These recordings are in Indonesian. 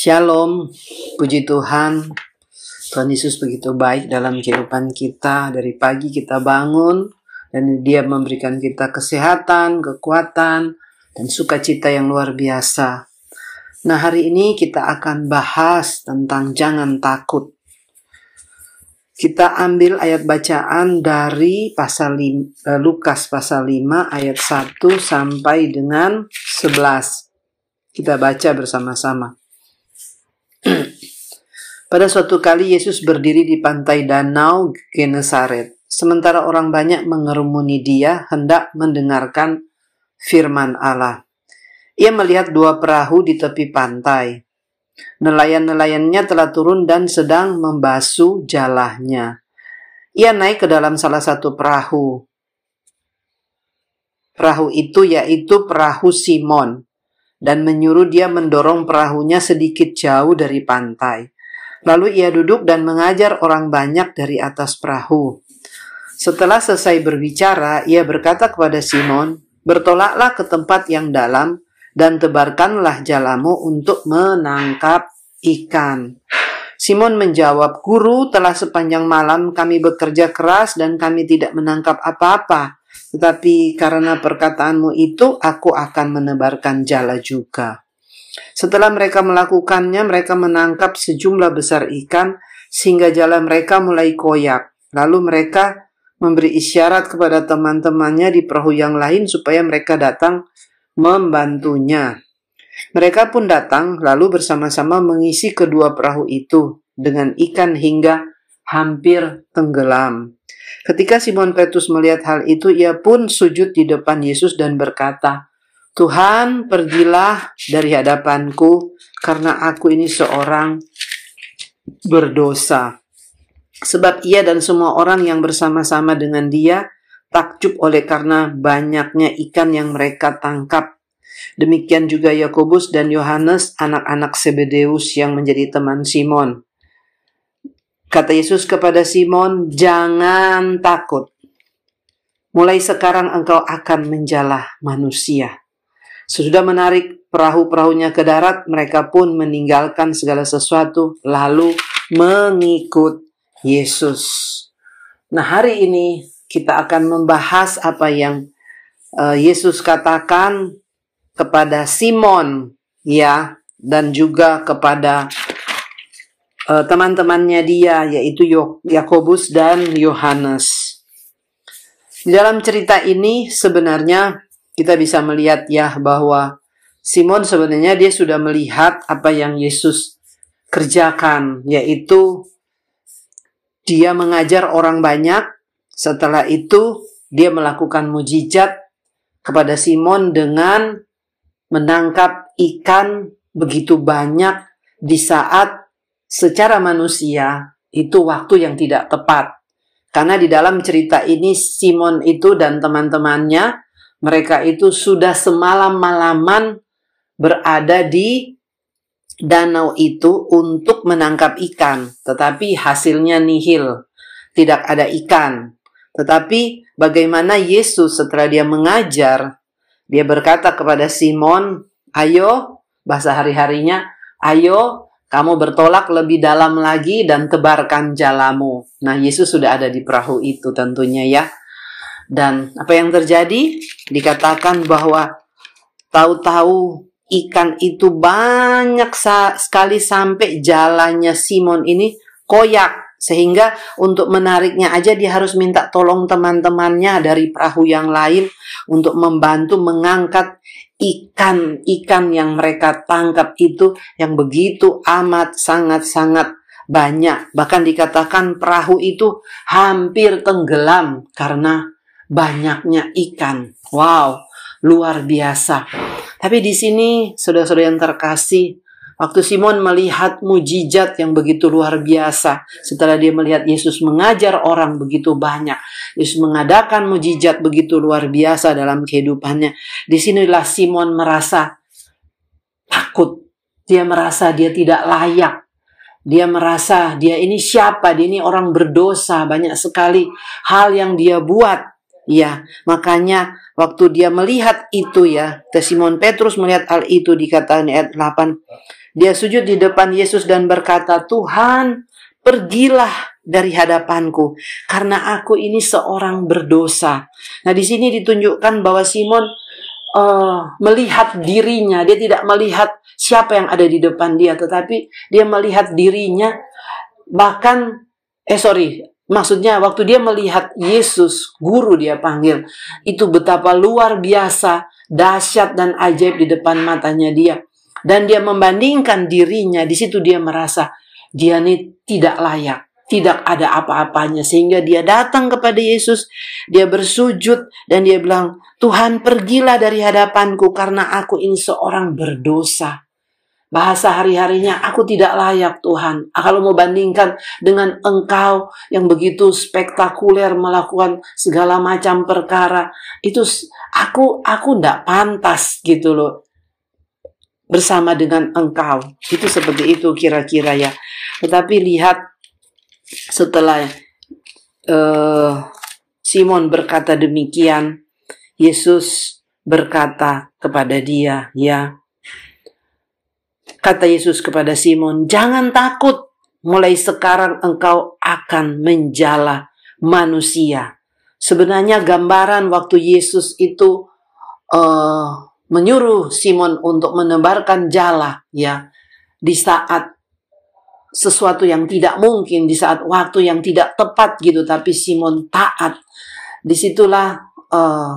Shalom, puji Tuhan. Tuhan Yesus begitu baik dalam kehidupan kita. Dari pagi kita bangun dan dia memberikan kita kesehatan, kekuatan, dan sukacita yang luar biasa. Nah hari ini kita akan bahas tentang jangan takut. Kita ambil ayat bacaan dari pasal lim, eh, Lukas pasal 5 ayat 1 sampai dengan 11. Kita baca bersama-sama. Pada suatu kali Yesus berdiri di pantai danau Genesaret. Sementara orang banyak mengerumuni dia hendak mendengarkan firman Allah. Ia melihat dua perahu di tepi pantai. Nelayan-nelayannya telah turun dan sedang membasuh jalahnya. Ia naik ke dalam salah satu perahu. Perahu itu yaitu perahu Simon dan menyuruh dia mendorong perahunya sedikit jauh dari pantai. Lalu ia duduk dan mengajar orang banyak dari atas perahu. Setelah selesai berbicara, ia berkata kepada Simon, "Bertolaklah ke tempat yang dalam dan tebarkanlah jalamu untuk menangkap ikan." Simon menjawab, "Guru, telah sepanjang malam kami bekerja keras dan kami tidak menangkap apa-apa. Tetapi karena perkataanmu itu, aku akan menebarkan jala juga." Setelah mereka melakukannya, mereka menangkap sejumlah besar ikan sehingga jalan mereka mulai koyak. Lalu mereka memberi isyarat kepada teman-temannya di perahu yang lain supaya mereka datang membantunya. Mereka pun datang lalu bersama-sama mengisi kedua perahu itu dengan ikan hingga hampir tenggelam. Ketika Simon Petrus melihat hal itu, ia pun sujud di depan Yesus dan berkata, Tuhan, pergilah dari hadapanku karena aku ini seorang berdosa. Sebab ia dan semua orang yang bersama-sama dengan dia takjub oleh karena banyaknya ikan yang mereka tangkap. Demikian juga Yakobus dan Yohanes, anak-anak Sebedeus yang menjadi teman Simon. Kata Yesus kepada Simon, "Jangan takut. Mulai sekarang engkau akan menjala manusia." Sesudah menarik perahu-perahunya ke darat, mereka pun meninggalkan segala sesuatu, lalu mengikut Yesus. Nah, hari ini kita akan membahas apa yang uh, Yesus katakan kepada Simon, ya, dan juga kepada uh, teman-temannya dia, yaitu Yakobus dan Yohanes. Dalam cerita ini sebenarnya kita bisa melihat ya bahwa Simon sebenarnya dia sudah melihat apa yang Yesus kerjakan yaitu dia mengajar orang banyak setelah itu dia melakukan mujizat kepada Simon dengan menangkap ikan begitu banyak di saat secara manusia itu waktu yang tidak tepat. Karena di dalam cerita ini Simon itu dan teman-temannya mereka itu sudah semalam-malaman berada di danau itu untuk menangkap ikan, tetapi hasilnya nihil. Tidak ada ikan. Tetapi bagaimana Yesus setelah dia mengajar, dia berkata kepada Simon, "Ayo, bahasa hari-harinya, ayo kamu bertolak lebih dalam lagi dan tebarkan jalamu." Nah, Yesus sudah ada di perahu itu tentunya ya. Dan apa yang terjadi? Dikatakan bahwa tahu-tahu ikan itu banyak sekali sampai jalannya Simon ini koyak sehingga untuk menariknya aja dia harus minta tolong teman-temannya dari perahu yang lain untuk membantu mengangkat ikan-ikan yang mereka tangkap itu yang begitu amat sangat-sangat banyak bahkan dikatakan perahu itu hampir tenggelam karena banyaknya ikan. Wow, luar biasa. Tapi di sini, saudara-saudara yang terkasih, waktu Simon melihat mujizat yang begitu luar biasa, setelah dia melihat Yesus mengajar orang begitu banyak, Yesus mengadakan mujizat begitu luar biasa dalam kehidupannya. Di sinilah Simon merasa takut. Dia merasa dia tidak layak. Dia merasa dia ini siapa? Dia ini orang berdosa. Banyak sekali hal yang dia buat Ya, makanya waktu dia melihat itu ya, Simon Petrus melihat hal itu dikatakan ayat 8, Dia sujud di depan Yesus dan berkata, "Tuhan, pergilah dari hadapanku karena aku ini seorang berdosa." Nah, di sini ditunjukkan bahwa Simon uh, melihat dirinya, dia tidak melihat siapa yang ada di depan dia, tetapi dia melihat dirinya bahkan eh sorry Maksudnya waktu dia melihat Yesus, guru dia panggil, itu betapa luar biasa, dahsyat dan ajaib di depan matanya dia. Dan dia membandingkan dirinya, di situ dia merasa dia ini tidak layak, tidak ada apa-apanya. Sehingga dia datang kepada Yesus, dia bersujud dan dia bilang, Tuhan pergilah dari hadapanku karena aku ini seorang berdosa bahasa hari-harinya aku tidak layak Tuhan. Kalau mau bandingkan dengan engkau yang begitu spektakuler melakukan segala macam perkara, itu aku aku tidak pantas gitu loh bersama dengan engkau. Itu seperti itu kira-kira ya. Tetapi lihat setelah uh, Simon berkata demikian, Yesus berkata kepada dia, ya Kata Yesus kepada Simon, "Jangan takut, mulai sekarang engkau akan menjala manusia." Sebenarnya gambaran waktu Yesus itu uh, menyuruh Simon untuk menebarkan jala, ya, di saat sesuatu yang tidak mungkin, di saat waktu yang tidak tepat gitu, tapi Simon taat. Di situlah uh,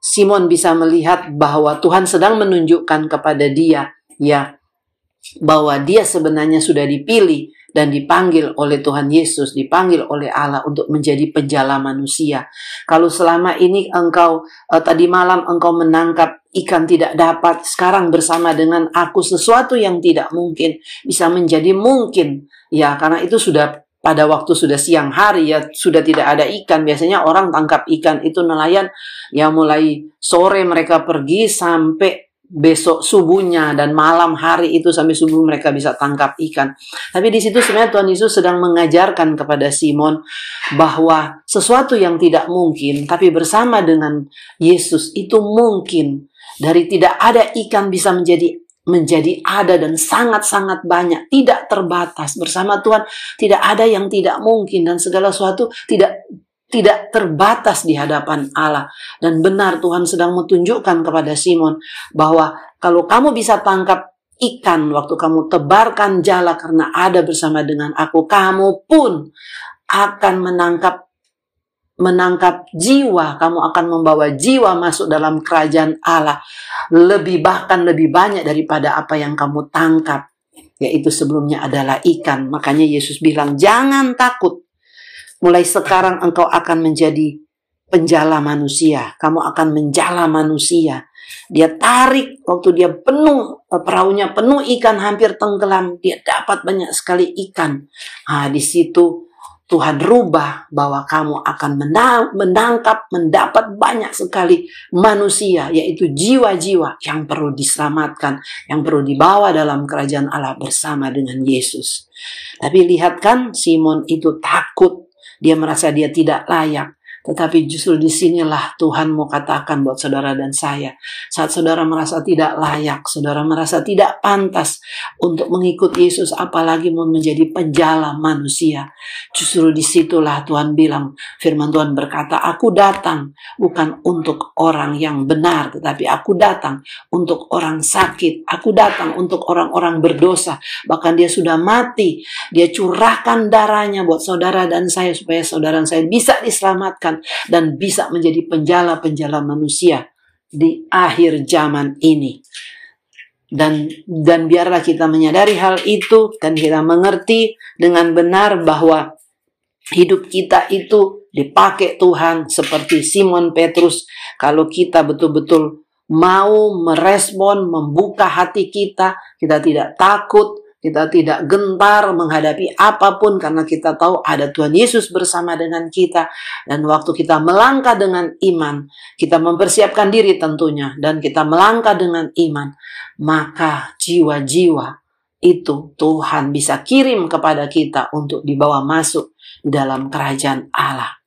Simon bisa melihat bahwa Tuhan sedang menunjukkan kepada dia, ya, bahwa dia sebenarnya sudah dipilih dan dipanggil oleh Tuhan Yesus, dipanggil oleh Allah untuk menjadi penjala manusia. Kalau selama ini engkau uh, tadi malam engkau menangkap ikan tidak dapat, sekarang bersama dengan aku sesuatu yang tidak mungkin bisa menjadi mungkin. Ya, karena itu sudah pada waktu sudah siang hari ya sudah tidak ada ikan biasanya orang tangkap ikan itu nelayan ya mulai sore mereka pergi sampai besok subuhnya dan malam hari itu sampai subuh mereka bisa tangkap ikan. Tapi di situ sebenarnya Tuhan Yesus sedang mengajarkan kepada Simon bahwa sesuatu yang tidak mungkin tapi bersama dengan Yesus itu mungkin. Dari tidak ada ikan bisa menjadi menjadi ada dan sangat-sangat banyak, tidak terbatas. Bersama Tuhan tidak ada yang tidak mungkin dan segala sesuatu tidak tidak terbatas di hadapan Allah. Dan benar Tuhan sedang menunjukkan kepada Simon bahwa kalau kamu bisa tangkap ikan waktu kamu tebarkan jala karena ada bersama dengan aku, kamu pun akan menangkap menangkap jiwa, kamu akan membawa jiwa masuk dalam kerajaan Allah. Lebih bahkan lebih banyak daripada apa yang kamu tangkap. Yaitu sebelumnya adalah ikan. Makanya Yesus bilang, jangan takut mulai sekarang engkau akan menjadi penjala manusia. Kamu akan menjala manusia. Dia tarik waktu dia penuh eh, perahunya penuh ikan hampir tenggelam. Dia dapat banyak sekali ikan. Nah, di situ Tuhan rubah bahwa kamu akan menangkap, mendapat banyak sekali manusia, yaitu jiwa-jiwa yang perlu diselamatkan, yang perlu dibawa dalam kerajaan Allah bersama dengan Yesus. Tapi lihat kan, Simon itu takut dia merasa dia tidak layak. Tetapi justru di sinilah Tuhan mau katakan buat saudara dan saya. Saat saudara merasa tidak layak, saudara merasa tidak pantas untuk mengikut Yesus, apalagi mau menjadi penjala manusia. Justru di situlah Tuhan bilang, firman Tuhan berkata, aku datang bukan untuk orang yang benar, tetapi aku datang untuk orang sakit. Aku datang untuk orang-orang berdosa. Bahkan dia sudah mati. Dia curahkan darahnya buat saudara dan saya supaya saudara dan saya bisa diselamatkan dan bisa menjadi penjala-penjala manusia di akhir zaman ini. Dan dan biarlah kita menyadari hal itu dan kita mengerti dengan benar bahwa hidup kita itu dipakai Tuhan seperti Simon Petrus kalau kita betul-betul mau merespon, membuka hati kita, kita tidak takut, kita tidak gentar menghadapi apa pun karena kita tahu ada Tuhan Yesus bersama dengan kita. Dan waktu kita melangkah dengan iman, kita mempersiapkan diri tentunya. Dan kita melangkah dengan iman. Maka jiwa-jiwa itu Tuhan bisa kirim kepada kita untuk dibawa masuk dalam kerajaan Allah.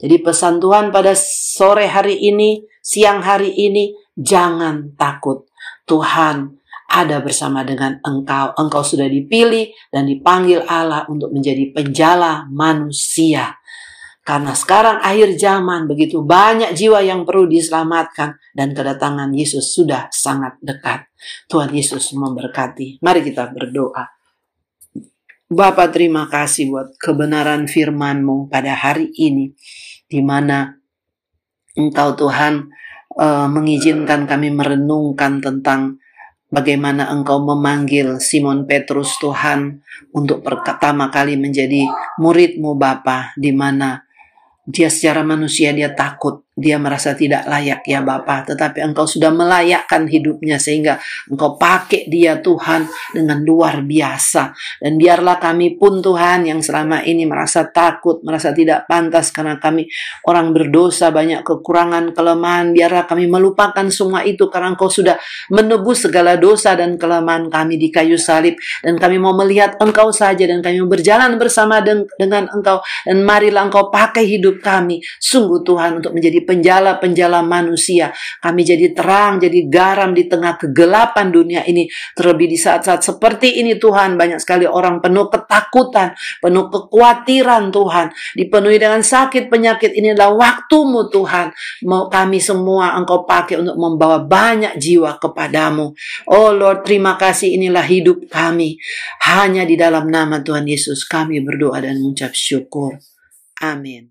Jadi pesan Tuhan pada sore hari ini, siang hari ini, jangan takut. Tuhan ada bersama dengan engkau. Engkau sudah dipilih dan dipanggil Allah untuk menjadi penjala manusia. Karena sekarang akhir zaman begitu banyak jiwa yang perlu diselamatkan dan kedatangan Yesus sudah sangat dekat. Tuhan Yesus memberkati. Mari kita berdoa. Bapak terima kasih buat kebenaran firman-Mu pada hari ini di mana Engkau Tuhan uh, mengizinkan kami merenungkan tentang bagaimana Engkau memanggil Simon Petrus Tuhan untuk pertama kali menjadi murid-Mu Bapa di mana dia secara manusia dia takut dia merasa tidak layak ya Bapa, tetapi Engkau sudah melayakkan hidupnya sehingga Engkau pakai dia Tuhan dengan luar biasa. Dan biarlah kami pun Tuhan yang selama ini merasa takut, merasa tidak pantas karena kami orang berdosa, banyak kekurangan, kelemahan, biarlah kami melupakan semua itu karena Engkau sudah menebus segala dosa dan kelemahan kami di kayu salib. Dan kami mau melihat Engkau saja dan kami mau berjalan bersama dengan Engkau. Dan marilah Engkau pakai hidup kami. Sungguh Tuhan untuk menjadi penjala-penjala manusia. Kami jadi terang, jadi garam di tengah kegelapan dunia ini. Terlebih di saat-saat seperti ini Tuhan, banyak sekali orang penuh ketakutan, penuh kekhawatiran Tuhan. Dipenuhi dengan sakit penyakit ini adalah waktumu Tuhan. Mau kami semua engkau pakai untuk membawa banyak jiwa kepadamu. Oh Lord, terima kasih inilah hidup kami. Hanya di dalam nama Tuhan Yesus kami berdoa dan mengucap syukur. Amin.